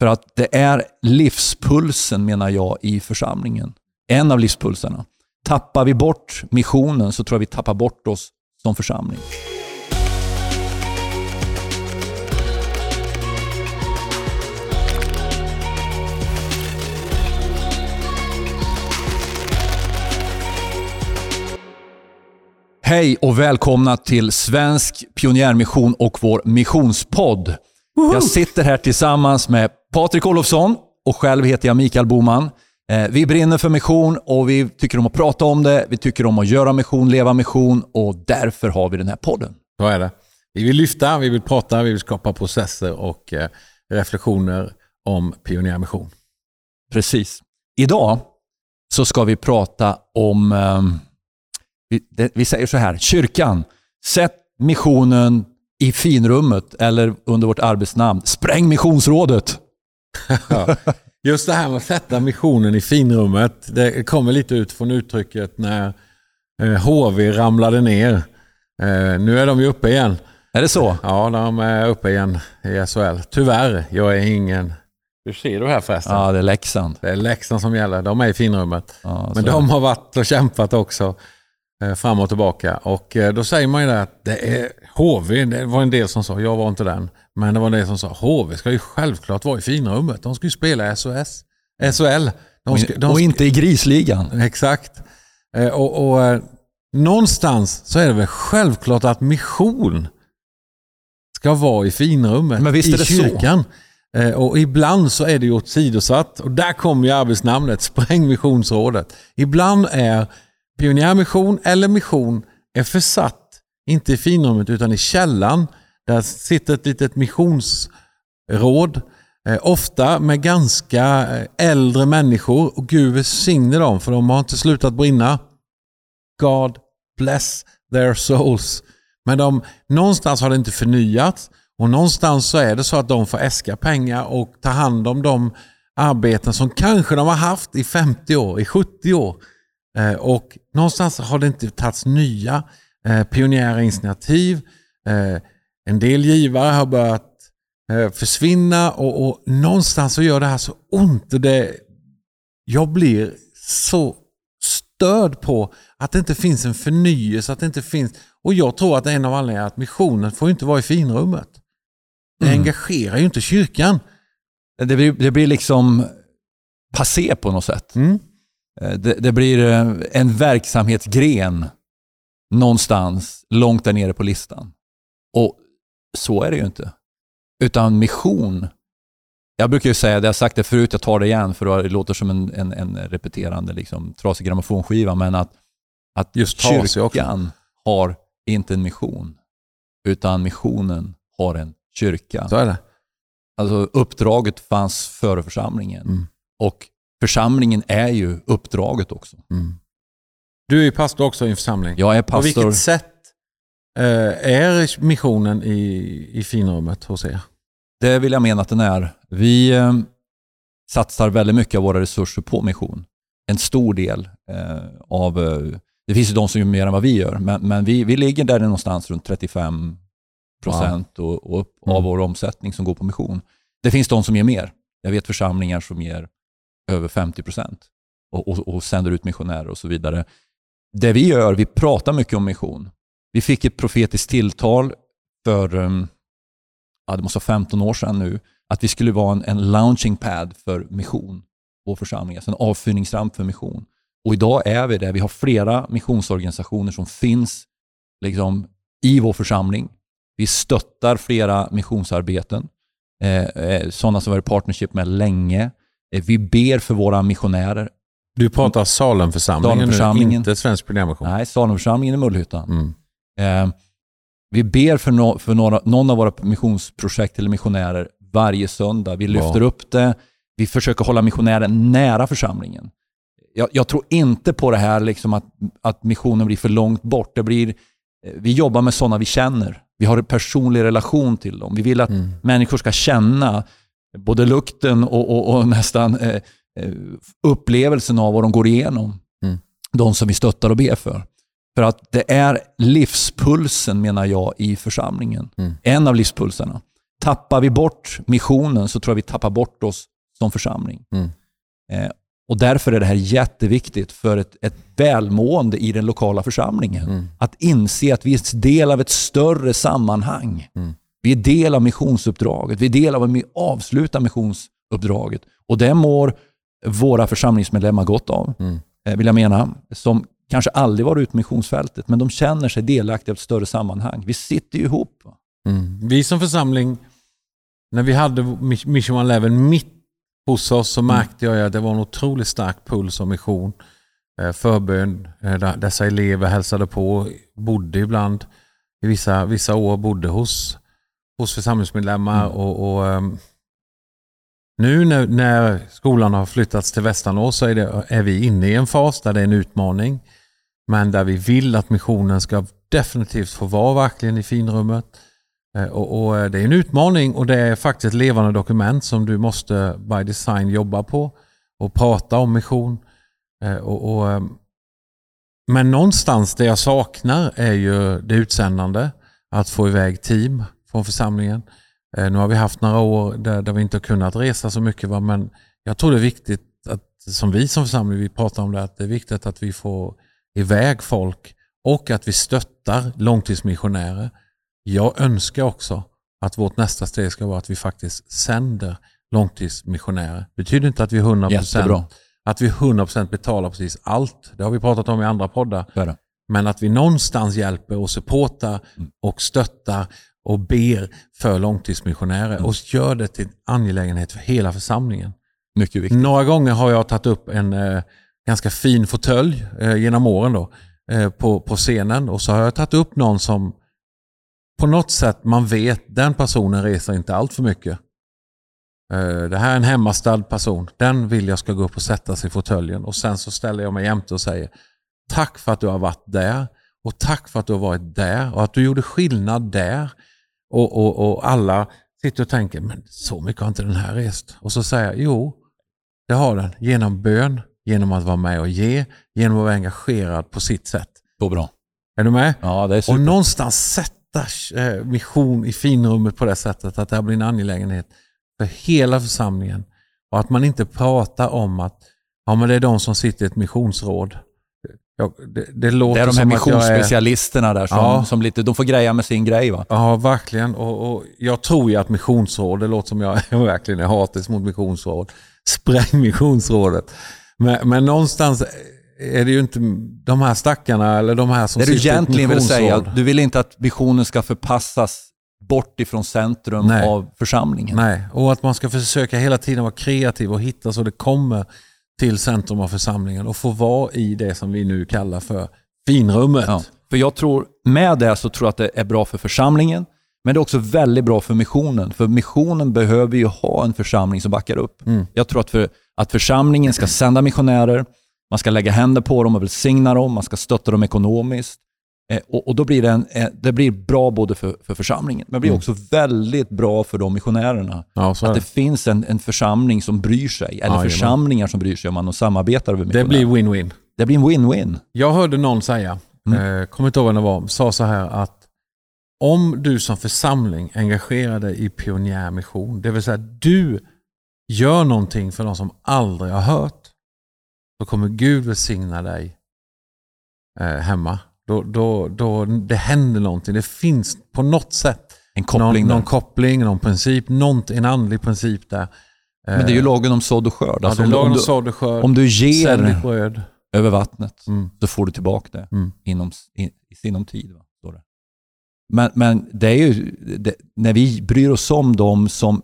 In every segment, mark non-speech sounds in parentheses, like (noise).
För att det är livspulsen menar jag i församlingen. En av livspulsarna. Tappar vi bort missionen så tror jag vi tappar bort oss som församling. Hej och välkomna till Svensk Pionjärmission och vår missionspodd. Jag sitter här tillsammans med Patrik Olofsson och själv heter jag Mikael Boman. Eh, vi brinner för mission och vi tycker om att prata om det. Vi tycker om att göra mission, leva mission och därför har vi den här podden. Så är det. Vi vill lyfta, vi vill prata, vi vill skapa processer och eh, reflektioner om pionjärmission. Precis. Idag så ska vi prata om, eh, det, vi säger så här, kyrkan. Sätt missionen i finrummet eller under vårt arbetsnamn. Spräng missionsrådet. (laughs) Just det här med att sätta missionen i finrummet, det kommer lite ut från uttrycket när eh, HV ramlade ner. Eh, nu är de ju uppe igen. Är det så? Ja, de är uppe igen i SHL. Tyvärr, jag är ingen... Hur ser du här förresten? Ja, det är Leksand. Det är Leksand som gäller. De är i finrummet. Ja, Men de har varit och kämpat också eh, fram och tillbaka. Och eh, då säger man ju det att det är HV, det var en del som sa, jag var inte den, men det var en del som sa HV ska ju självklart vara i finrummet. De ska ju spela i SOS, SHL. De och, ska, de och ska, inte i grisligan. Exakt. Eh, Och, och eh, någonstans så är det väl självklart att mission ska vara i finrummet Men visst i är det så. kyrkan. Eh, Och ibland så är det ju åsidosatt. Och där kommer ju arbetsnamnet, Spräng missionsrådet. Ibland är pionjärmission eller mission är försatt, inte i finrummet utan i källan. Där sitter ett litet missionsråd. Eh, ofta med ganska eh, äldre människor. Och Gud välsigne dem för de har inte slutat brinna. God bless their souls. Men de, någonstans har det inte förnyats och någonstans så är det så att de får äska pengar och ta hand om de arbeten som kanske de har haft i 50 år, i 70 år. Eh, och någonstans har det inte tagits nya eh, pionjära initiativ. Eh, en del givare har börjat försvinna och, och någonstans så gör det här så ont. Och Det, jag blir så störd på att det inte finns en förnyelse, att det inte finns... Och jag tror att en av anledningarna är att missionen får inte vara i finrummet. Det Mm. engagerar ju inte kyrkan. Det blir, det blir liksom passé på något sätt. Mm. Eh, Det, det blir eh, en verksamhetsgren någonstans långt där nere på listan. Och så är det ju inte. Utan mission. Jag brukar ju säga, det jag har sagt det förut, jag tar det igen för det låter som en, en, en repeterande liksom, trasig grammofonskiva, men att, att Just kyrkan har inte en mission, utan missionen har en kyrka. Så är det. Alltså uppdraget fanns före församlingen. Mm. Och församlingen är ju uppdraget också. Mm. Du är ju pastor också i en församling. Jag är På pastor. vilket sätt eh, är missionen i, i finrummet hos er? Det vill jag mena att den är. Vi eh, satsar väldigt mycket av våra resurser på mission. En stor del eh, av... Det finns ju de som gör mer än vad vi gör, men, men vi, vi ligger där någonstans runt 35 procent och, och upp Mm. av vår omsättning som går på mission. Det finns de som ger mer. Jag vet församlingar som ger över 50 procent och, och, och sänder ut missionärer och så vidare. Det vi gör, vi pratar mycket om mission. Vi fick ett profetiskt tilltal för um, ja, det måste vara 15 år sedan nu, att vi skulle vara en, en launching pad för mission, vår församling, alltså en avfyrningsramp för mission. Och idag är vi det. Vi har flera missionsorganisationer som finns liksom, i vår församling. Vi stöttar flera missionsarbeten, eh, eh sådana som vi har partnership med länge. Eh, vi ber för våra missionärer. Du pratar Salemförsamlingen, Salemförsamlingen. nu, inte Svensk Pionjärmission. Nej, Salemförsamlingen i Mullhyttan. Mm. Eh, vi ber för, no, för några, någon av våra missionsprojekt eller missionärer varje söndag. Vi lyfter upp det. Vi försöker hålla missionären nära församlingen. Jag, jag tror inte på det här liksom att, att missionen blir för långt bort. Det blir, eh, vi jobbar med sådana vi känner. Vi har en personlig relation till dem. Vi vill att Mm. människor ska känna både lukten och, och, och nästan eh, eh, upplevelsen av vad de går igenom. Mm. De som vi stöttar och ber för. För att det är livspulsen menar jag i församlingen. Mm. En av livspulsarna. tappar vi bort missionen så tror jag vi tappar bort oss som församling. Mm. Eh, och Därför är det här jätteviktigt för ett, ett välmående i den lokala församlingen. Mm. Att inse att vi är del av ett större sammanhang. Mm. Vi är del av missionsuppdraget. Vi är del av att avsluta missionsuppdraget. Och det mår våra församlingsmedlemmar gott av, Mm. eh, vill jag mena. Som kanske aldrig varit ute i missionsfältet, men de känner sig delaktiga av ett större sammanhang. Vi sitter ju ihop. Mm. Vi som församling, när vi hade Mission One Eleven mitt hos oss så märkte jag att det var en otroligt stark puls av mission. Eh, förbön, eh, dessa elever hälsade på, bodde ibland, i vissa, vissa år bodde hos, hos församlingsmedlemmar. Mm. Och, och ehm, Nu när, när skolan har flyttats till Västanås så är, det, är vi inne i en fas där det är en utmaning. Men där vi vill att missionen ska definitivt få vara verkligen i finrummet. Eh, Och, och eh, det är en utmaning och det är faktiskt ett levande dokument som du måste by design jobba på och prata om mission. Eh, Och, och, eh, men någonstans det jag saknar är ju det utsändande, att få iväg team från församlingen. Eh, Nu har vi haft några år där, där vi inte har kunnat resa så mycket, va? men jag tror det är viktigt, att, som vi som församling vi pratar om det, att det är viktigt att vi får iväg folk och att vi stöttar långtidsmissionärer. Jag önskar också att vårt nästa steg ska vara att vi faktiskt sänder långtidsmissionärer. Det betyder inte att vi 100%, Jättebra. att vi 100% betalar precis allt. Det har vi pratat om i andra poddar. Men att vi någonstans hjälper och supportar Mm. och stöttar och ber för långtidsmissionärer Mm. och gör det till en angelägenhet för hela församlingen. Mycket viktigt. Några gånger har jag tagit upp en eh, ganska fin fåtölj eh, genom åren då, eh, på, på scenen och så har jag tagit upp någon som på något sätt man vet den personen reser inte allt för mycket. Eh, det här är en hemmastad person. Den vill jag ska gå upp och sätta sig i fåtöljen och sen så ställer jag mig jämte och säger tack för att du har varit där och tack för att du har varit där och att du gjorde skillnad där. Och, och, och alla sitter och tänker, men så mycket har inte den här rest. Och så säger jag, jo, det har den. Genom bön, genom att vara med och ge, genom att vara engagerad på sitt sätt. Så bra. Är du med? Ja, det är Och super. någonstans sätta eh, mission i finrummet på det sättet att det här blir en angelägenhet för hela församlingen. Och att man inte pratar om att ja, men det är de som sitter i ett missionsråd. Ja, det, det låter Det är de här jag är... missionsspecialisterna där som, Ja. som lite, de får greja med sin grej va? Ja, verkligen. Och, och jag tror ju att missionsråd, det låter som jag (laughs) verkligen är hatisk mot missionsråd. Spräng missionsrådet. Men, men någonstans är det ju inte de här stackarna eller de här som Det du sitter i ett egentligen vill säga, du vill inte att visionen ska förpassas bort ifrån centrum Nej. av församlingen. Nej, och att man ska försöka hela tiden vara kreativ och hitta så det kommer till centrum av församlingen och få vara i det som vi nu kallar för finrummet. Ja. För jag tror, med det så tror jag att det är bra för församlingen, men det är också väldigt bra för missionen. För missionen behöver ju ha en församling som backar upp. Mm. Jag tror att, för, att församlingen ska sända missionärer, man ska lägga händer på dem och välsigna dem, man ska stötta dem ekonomiskt. Eh, och, då blir det, en, eh, det blir bra både för, för församlingen, men det blir Mm. också väldigt bra för de missionärerna. Ja, Att det det. finns en, en församling som bryr sig, eller Jajamän. församlingar som bryr sig om man och samarbetar över det missionärer. blir win-win. det blir en win-win. Jag hörde någon säga, Mm. eh, kommer inte ihåg vem det var, sa så här att om du som församling engagerar dig i pionjärmission, det vill säga du gör någonting för de som aldrig har hört, då kommer Gud välsigna dig eh, hemma. Då, då, då det händer någonting. Det finns på något sätt En koppling någon, någon koppling, någon princip, något, en andlig princip där. Men det är ju lagen om sådd och skörd. ja, Alltså det är om, du, om, skörd. om du ger bröd. över vattnet Mm. så får du tillbaka det Mm. inom, i, i sinom tid. Va? Det. Men, men det är ju, det, när vi bryr oss om dem som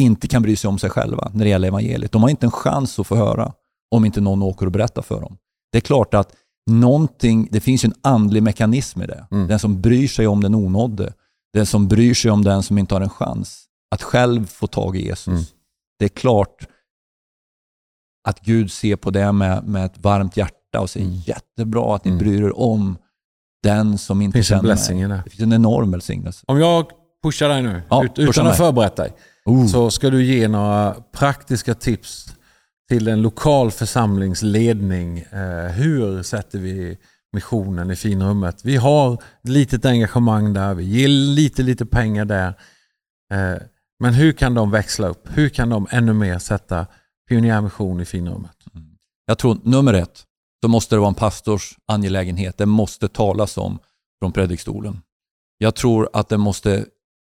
inte kan bry sig om sig själva när det gäller evangeliet. De har inte en chans att få höra om inte någon åker och berättar för dem. Det är klart att någonting, det finns ju en andlig mekanism i det. Mm. Den som bryr sig om den onådde. Den som bryr sig om den som inte har en chans att själv få tag i Jesus. Mm. Det är klart att Gud ser på det med, med ett varmt hjärta och säger Mm. jättebra att ni Mm. bryr er om den som inte finns känner mig. det. Finns en enorm välsignelse. Om jag pushar dig nu, Ja, utan att förberett dig, Oh. så ska du ge några praktiska tips till en lokal församlingsledning. Eh, hur sätter vi missionen i finrummet? Vi har ett litet engagemang där, vi ger lite, lite pengar där. Eh, men hur kan de växla upp? Hur kan de ännu mer sätta pionjärmission i finrummet? Jag tror nummer ett, så måste det vara en pastors angelägenhet. Det måste talas om från predikstolen. Jag tror att det måste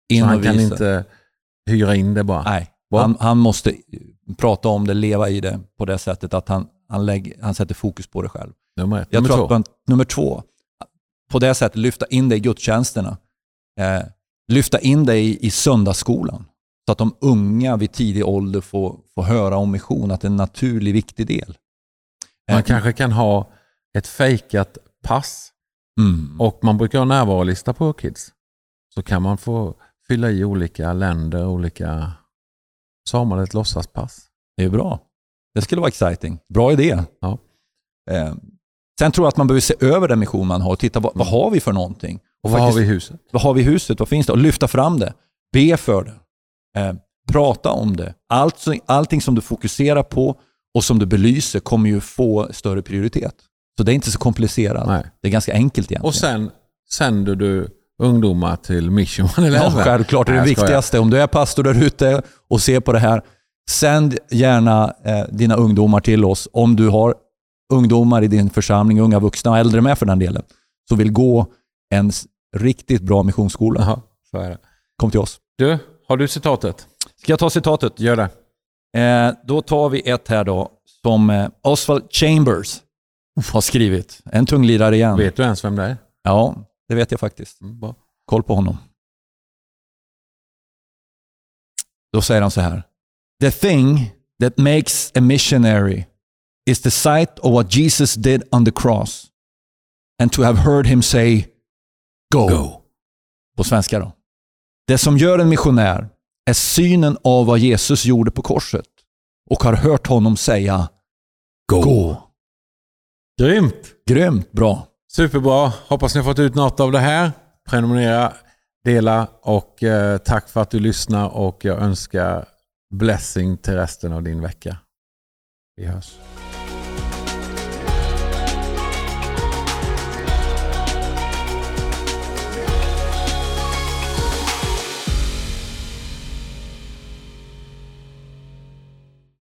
in Så han kan inte hyra in det bara? Nej? Han, han måste prata om det, leva i det på det sättet att han, han, lägger, han sätter fokus på det själv. Nummer ett. Jag Nummer tror två. att nummer två, på det sättet lyfta in det i gudstjänsterna. Eh, lyfta in det i, i söndagsskolan. Så att de unga vid tidig ålder får, får höra om mission, att det är en naturlig, viktig del. Man Eh, kanske kan ha ett fejkat pass mm. och man brukar ha närvarolista på Kids. Så kan man få fylla i olika länder, olika... Så har man ett låtsaspass. Det är bra. Det skulle vara exciting. Bra idé. Ja. Eh, sen tror jag att man behöver se över den mission man har och titta vad, vad har vi för någonting? Och vad faktiskt- har vi i huset? Vad har vi i huset? Vad finns det? Och lyfta fram det. Be för det. Eh, prata om det. Allt, allting som du fokuserar på och som du belyser kommer ju få större prioritet. Så det är inte så komplicerat. Nej. Det är ganska enkelt egentligen. Och sen sänder du ungdomar till Mission ja, 11. självklart är det Nej, det viktigaste. Om du är pastor där ute och ser på det här, sänd gärna eh, dina ungdomar till oss. Om du har ungdomar i din församling, unga vuxna och äldre med för den delen, som vill gå en riktigt bra missionsskola. Jaha, så är det. Kom till oss. Du, har du citatet? Ska jag ta citatet? Gör det. Eh, då tar vi ett här då som eh, Oswald Chambers har skrivit. En tunglirare igen. Vet du ens vem det är? Ja, det vet jag faktiskt. Mm. Koll på honom. Då säger han så här. The thing that makes a missionary is the sight of what Jesus did on the cross and to have heard him say go. Go. På svenska då. Det som gör en missionär är synen av vad Jesus gjorde på korset och har hört honom säga gå. Grymt! Grymt bra. Superbra. Hoppas ni har fått ut något av det här. Prenumerera, dela och eh, tack för att du lyssnar och jag önskar blessing till resten av din vecka. Vi hörs.